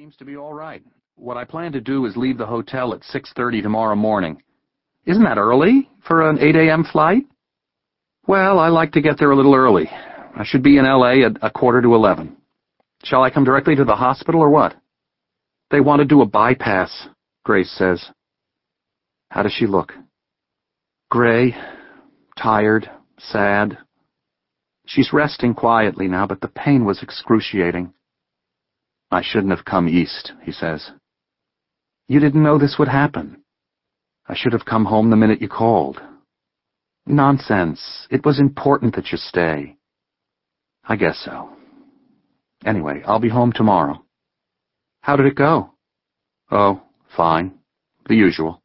seems to be all right. What I plan to do is leave the hotel at 6.30 tomorrow morning. Isn't that early for an 8 a.m. flight? Well, I like to get there a little early. I should be in L.A. at a quarter to 11. Shall I come directly to the hospital or what? They want to do a bypass, Grace says. How does she look? Gray, tired, sad. She's resting quietly now, but the pain was excruciating. I shouldn't have come east, he says. You didn't know this would happen. I should have come home the minute you called. Nonsense. It was important that you stay. I guess so. Anyway, I'll be home tomorrow. How did it go? Oh, fine. The usual.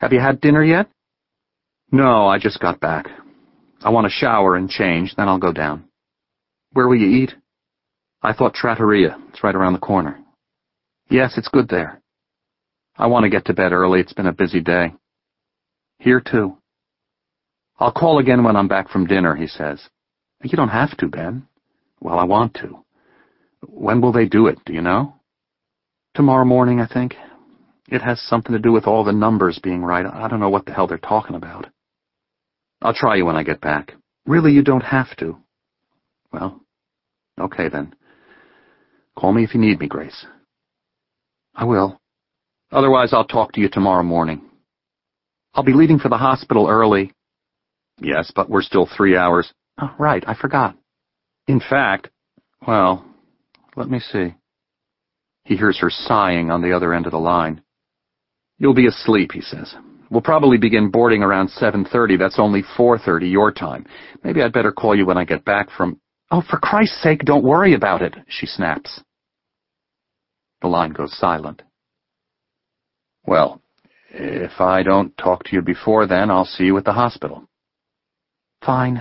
Have you had dinner yet? No, I just got back. I want to shower and change, then I'll go down. Where will you eat? I thought Trattoria. It's right around the corner. Yes, it's good there. I want to get to bed early. It's been a busy day. Here, too. I'll call again when I'm back from dinner, he says. You don't have to, Ben. Well, I want to. When will they do it, do you know? Tomorrow morning, I think. It has something to do with all the numbers being right. I don't know what the hell they're talking about. I'll try you when I get back. Really, you don't have to. Well, okay then. Call me if you need me, Grace. I will. Otherwise, I'll talk to you tomorrow morning. I'll be leaving for the hospital early. Yes, but we're still three hours. Oh, right, I forgot. In fact, well, let me see. He hears her sighing on the other end of the line. You'll be asleep, he says. We'll probably begin boarding around 7.30. That's only 4.30 your time. Maybe I'd better call you when I get back from... Oh, for Christ's sake, don't worry about it, she snaps. The line goes silent. Well, if I don't talk to you before then, I'll see you at the hospital. Fine.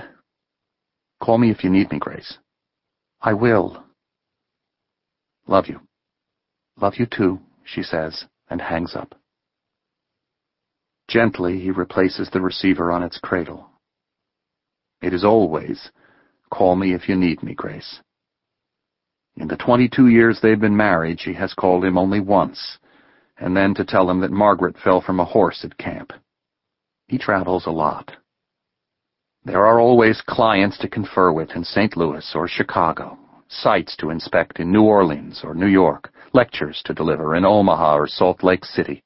Call me if you need me, Grace. I will. Love you. Love you too, she says, and hangs up. Gently, he replaces the receiver on its cradle. It is always, call me if you need me, Grace. In the 22 years they've been married, she has called him only once, and then to tell him that Margaret fell from a horse at camp. He travels a lot. There are always clients to confer with in St. Louis or Chicago, sites to inspect in New Orleans or New York, lectures to deliver in Omaha or Salt Lake City.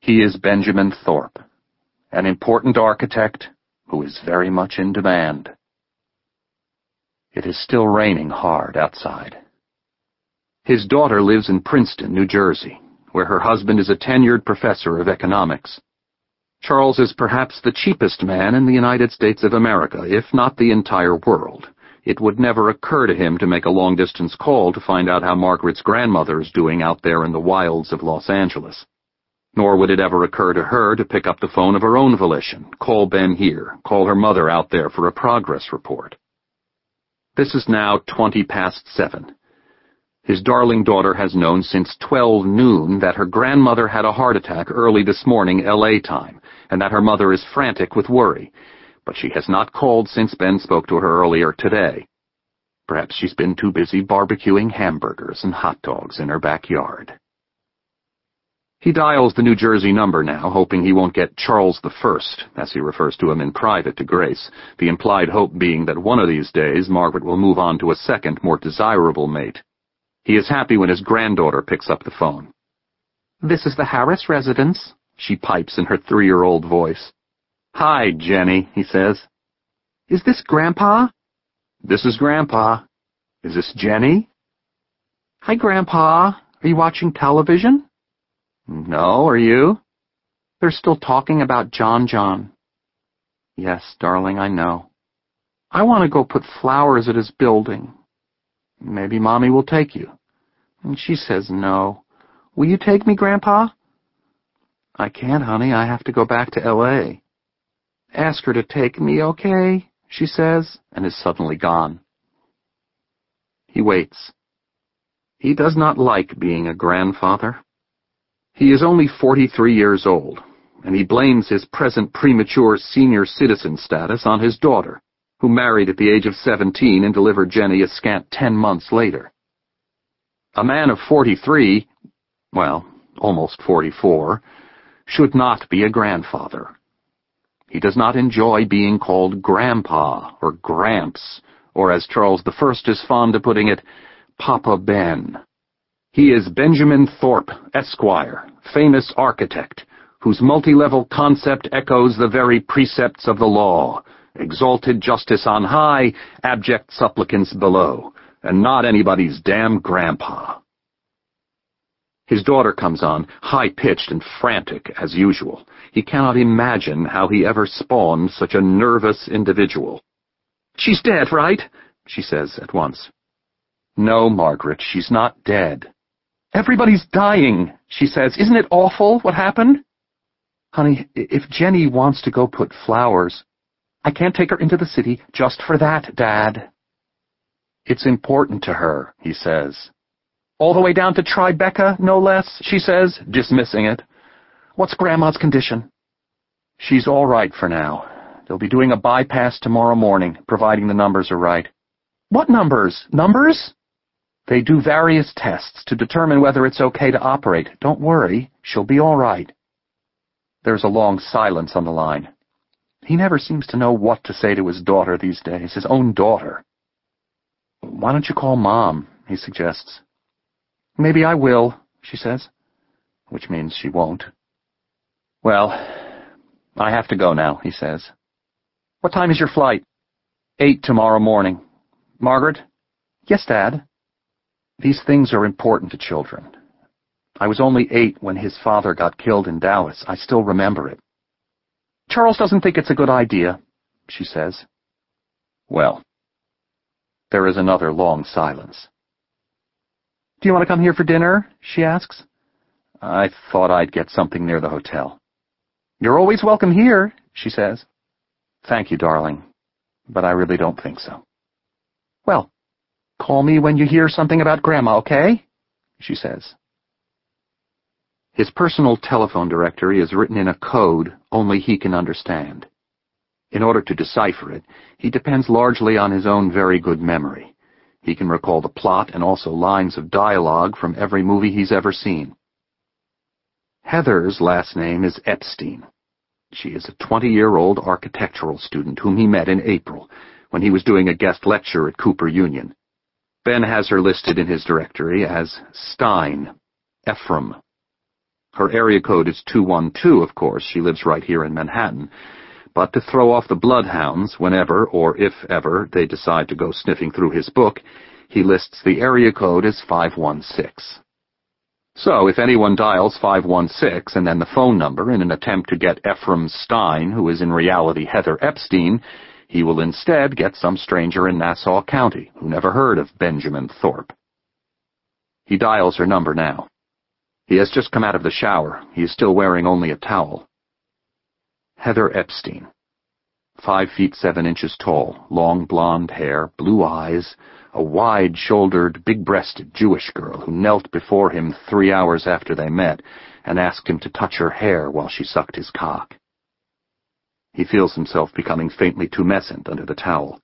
He is Benjamin Thorpe, an important architect who is very much in demand. It is still raining hard outside. His daughter lives in Princeton, New Jersey, where her husband is a tenured professor of economics. Charles is perhaps the cheapest man in the United States of America, if not the entire world. It would never occur to him to make a long-distance call to find out how Margaret's grandmother is doing out there in the wilds of Los Angeles. Nor would it ever occur to her to pick up the phone of her own volition, call Ben here, call her mother out there for a progress report. This is now twenty past seven. His darling daughter has known since 12 noon that her grandmother had a heart attack early this morning L.A. time, and that her mother is frantic with worry, but she has not called since Ben spoke to her earlier today. Perhaps she's been too busy barbecuing hamburgers and hot dogs in her backyard. He dials the New Jersey number now, hoping he won't get Charles the First, as he refers to him in private to Grace, the implied hope being that one of these days Margaret will move on to a second, more desirable mate. He is happy when his granddaughter picks up the phone. This is the Harris residence, she pipes in her three-year-old voice. Hi, Jenny, he says. Is this Grandpa? This is Grandpa. Is this Jenny? Hi, Grandpa. Are you watching television? No, are you? They're still talking about John John. Yes, darling, I know. I want to go put flowers at his building. Maybe Mommy will take you. And she says no. Will you take me, Grandpa? I can't, honey. I have to go back to L.A. Ask her to take me, okay? she says, and is suddenly gone. He waits. He does not like being a grandfather. He is only 43 years old, and he blames his present premature senior citizen status on his daughter, who married at the age of 17 and delivered Jenny a scant ten months later. A man of 43, well, almost 44, should not be a grandfather. He does not enjoy being called Grandpa or Gramps, or as Charles I is fond of putting it, Papa Ben. He is Benjamin Thorpe, Esquire, famous architect, whose multi-level concept echoes the very precepts of the law, exalted justice on high, abject supplicants below, and not anybody's damn grandpa. His daughter comes on, high-pitched and frantic, as usual. He cannot imagine how he ever spawned such a nervous individual. She's dead, right? she says at once. No, Margaret, she's not dead. Everybody's dying, she says. Isn't it awful what happened? Honey, if Jenny wants to go put flowers, I can't take her into the city just for that, Dad. It's important to her, he says. All the way down to Tribeca, no less, she says, dismissing it. What's Grandma's condition? She's all right for now. They'll be doing a bypass tomorrow morning, providing the numbers are right. What numbers? Numbers? They do various tests to determine whether it's okay to operate. Don't worry, she'll be all right. There's a long silence on the line. He never seems to know what to say to his daughter these days, his own daughter. Why don't you call Mom, he suggests. Maybe I will, she says, which means she won't. Well, I have to go now, he says. What time is your flight? Eight tomorrow morning. Margaret? Yes, Dad. These things are important to children. I was only eight when his father got killed in Dallas. I still remember it. Charles doesn't think it's a good idea, she says. Well, there is another long silence. Do you want to come here for dinner? she asks. I thought I'd get something near the hotel. You're always welcome here, she says. Thank you, darling, but I really don't think so. Well, call me when you hear something about Grandma, okay? she says. His personal telephone directory is written in a code only he can understand. In order to decipher it, he depends largely on his own very good memory. He can recall the plot and also lines of dialogue from every movie he's ever seen. Heather's last name is Epstein. She is a 20-year-old architectural student whom he met in April, when he was doing a guest lecture at Cooper Union. Ben has her listed in his directory as Stein, Ephraim, her area code is 212, of course. She lives right here in Manhattan. But to throw off the bloodhounds whenever, or if ever, they decide to go sniffing through his book, he lists the area code as 516. So, if anyone dials 516 and then the phone number in an attempt to get Ephraim Stein, who is in reality Heather Epstein, he will instead get some stranger in Nassau County who never heard of Benjamin Thorpe. He dials her number now. He has just come out of the shower. He is still wearing only a towel. Heather Epstein. Five feet seven inches tall, long blonde hair, blue eyes, a wide-shouldered, big-breasted Jewish girl who knelt before him three hours after they met and asked him to touch her hair while she sucked his cock. He feels himself becoming faintly tumescent under the towel.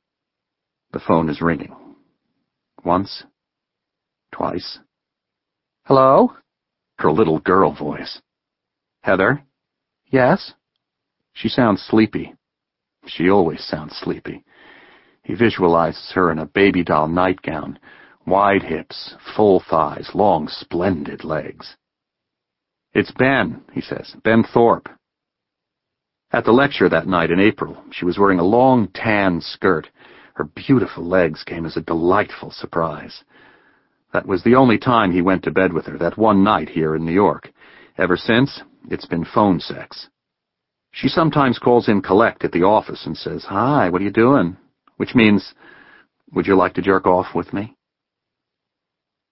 The phone is ringing. Once. Twice. Hello? Her little girl voice. Heather? Yes? She sounds sleepy. She always sounds sleepy. He visualizes her in a baby doll nightgown, wide hips, full thighs, long, splendid legs. It's Ben, he says, Ben Thorpe. At the lecture that night in April, she was wearing a long tan skirt. Her beautiful legs came as a delightful surprise. That was the only time he went to bed with her, that one night here in New York. Ever since, it's been phone sex. She sometimes calls in collect at the office and says, Hi, what are you doing? Which means, would you like to jerk off with me?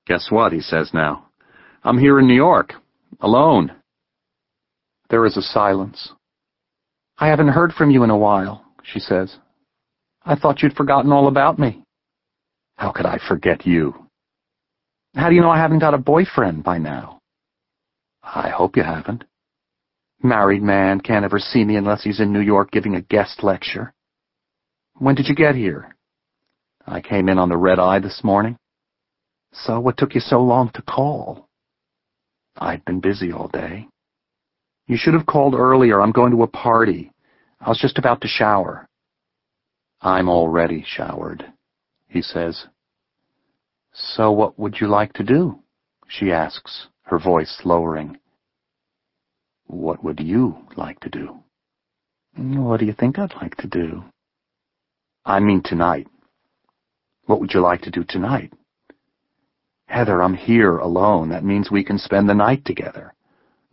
Guess what, he says now. I'm here in New York, alone. There is a silence. I haven't heard from you in a while, she says. I thought you'd forgotten all about me. How could I forget you? How do you know I haven't got a boyfriend by now? I hope you haven't. Married man can't ever see me unless he's in New York giving a guest lecture. When did you get here? I came in on the red eye this morning. So what took you so long to call? I'd been busy all day. You should have called earlier. I'm going to a party. I was just about to shower. I'm already showered, he says. So what would you like to do? she asks, her voice lowering. What would you like to do? What do you think I'd like to do? I mean tonight. What would you like to do tonight? Heather, I'm here alone. That means we can spend the night together,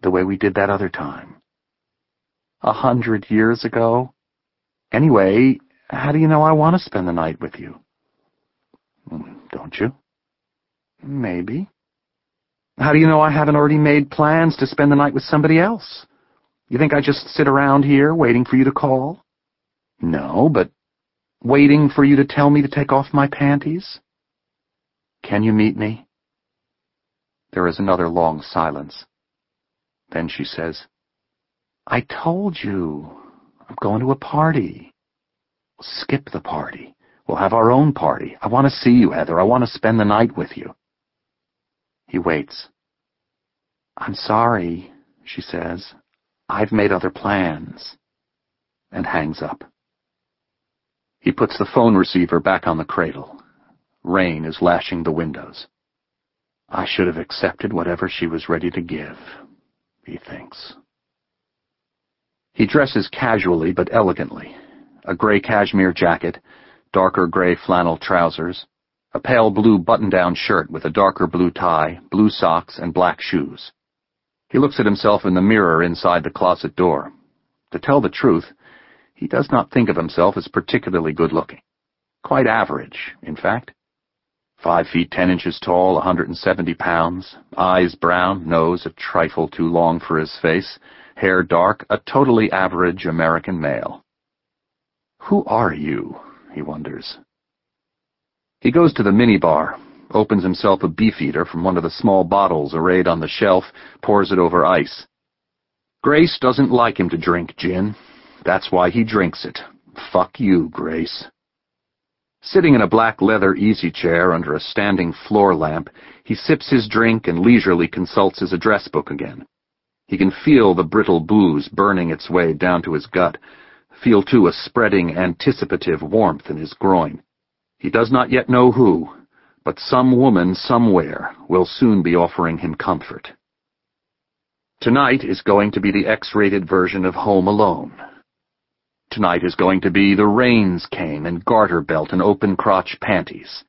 the way we did that other time. A hundred years ago? Anyway, how do you know I want to spend the night with you? Hmm, don't you? Maybe. How do you know I haven't already made plans to spend the night with somebody else? You think I just sit around here waiting for you to call? No, but waiting for you to tell me to take off my panties? Can you meet me? There is another long silence. Then she says, I told you. I'm going to a party. Skip the party. We'll have our own party. I want to see you, Heather. I want to spend the night with you. Waits. I'm sorry, she says. I've made other plans. And hangs up. He puts the phone receiver back on the cradle. Rain is lashing the windows. I should have accepted whatever she was ready to give, he thinks. He dresses casually but elegantly. A gray cashmere jacket, darker gray flannel trousers, a pale blue button-down shirt with a darker blue tie, blue socks, and black shoes. He looks at himself in the mirror inside the closet door. To tell the truth, he does not think of himself as particularly good-looking. Quite average, in fact. Five feet ten inches tall, hundred and seventy pounds, eyes brown, nose a trifle too long for his face, hair dark, a totally average American male. Who are you? he wonders. He goes to the minibar, opens himself a beefeater from one of the small bottles arrayed on the shelf, pours it over ice. Grace doesn't like him to drink gin. That's why he drinks it. Fuck you, Grace. Sitting in a black leather easy chair under a standing floor lamp, he sips his drink and leisurely consults his address book again. He can feel the brittle booze burning its way down to his gut, feel too a spreading anticipative warmth in his groin. He does not yet know who, but some woman somewhere will soon be offering him comfort. Tonight is going to be the X-rated version of Home Alone. Tonight is going to be the Rains came and garter belt and open crotch panties.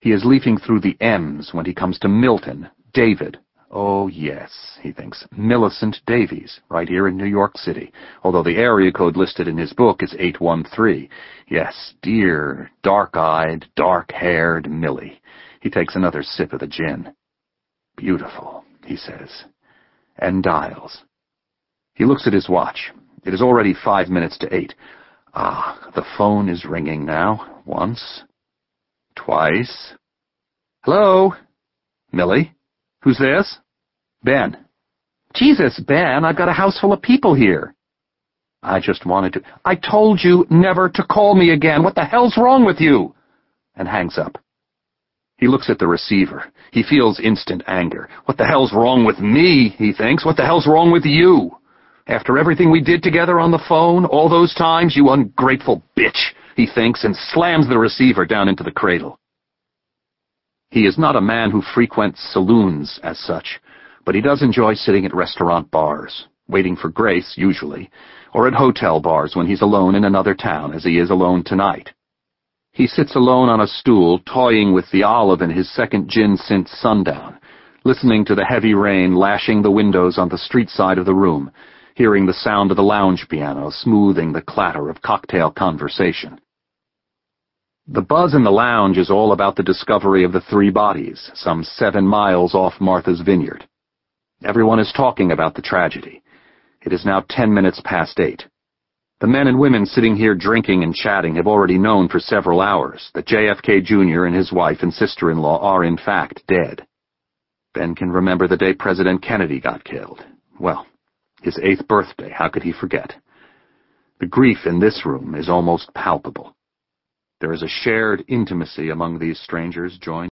He is leafing through the M's when he comes to Milton, David, Oh, yes, he thinks. Millicent Davies, right here in New York City, although the area code listed in his book is 813. Yes, dear, dark-eyed, dark-haired Millie. He takes another sip of the gin. Beautiful, he says, and dials. He looks at his watch. It is already five minutes to eight. Ah, the phone is ringing now. Once. Twice. Hello? Millie? Who's this? Ben. Jesus, Ben, I've got a house full of people here. I just wanted to... I told you never to call me again. What the hell's wrong with you? And hangs up. He looks at the receiver. He feels instant anger. What the hell's wrong with me, he thinks. What the hell's wrong with you? After everything we did together on the phone, all those times, you ungrateful bitch, he thinks, and slams the receiver down into the cradle. He is not a man who frequents saloons as such, but he does enjoy sitting at restaurant bars, waiting for Grace, usually, or at hotel bars when he's alone in another town, as he is alone tonight. He sits alone on a stool, toying with the olive in his second gin since sundown, listening to the heavy rain lashing the windows on the street side of the room, hearing the sound of the lounge piano smoothing the clatter of cocktail conversation. The buzz in the lounge is all about the discovery of the three bodies, some seven miles off Martha's Vineyard. Everyone is talking about the tragedy. It is now ten minutes past eight. The men and women sitting here drinking and chatting have already known for several hours that JFK Jr. and his wife and sister-in-law are in fact dead. Ben can remember the day President Kennedy got killed. Well, his eighth birthday, how could he forget? The grief in this room is almost palpable. There is a shared intimacy among these strangers joined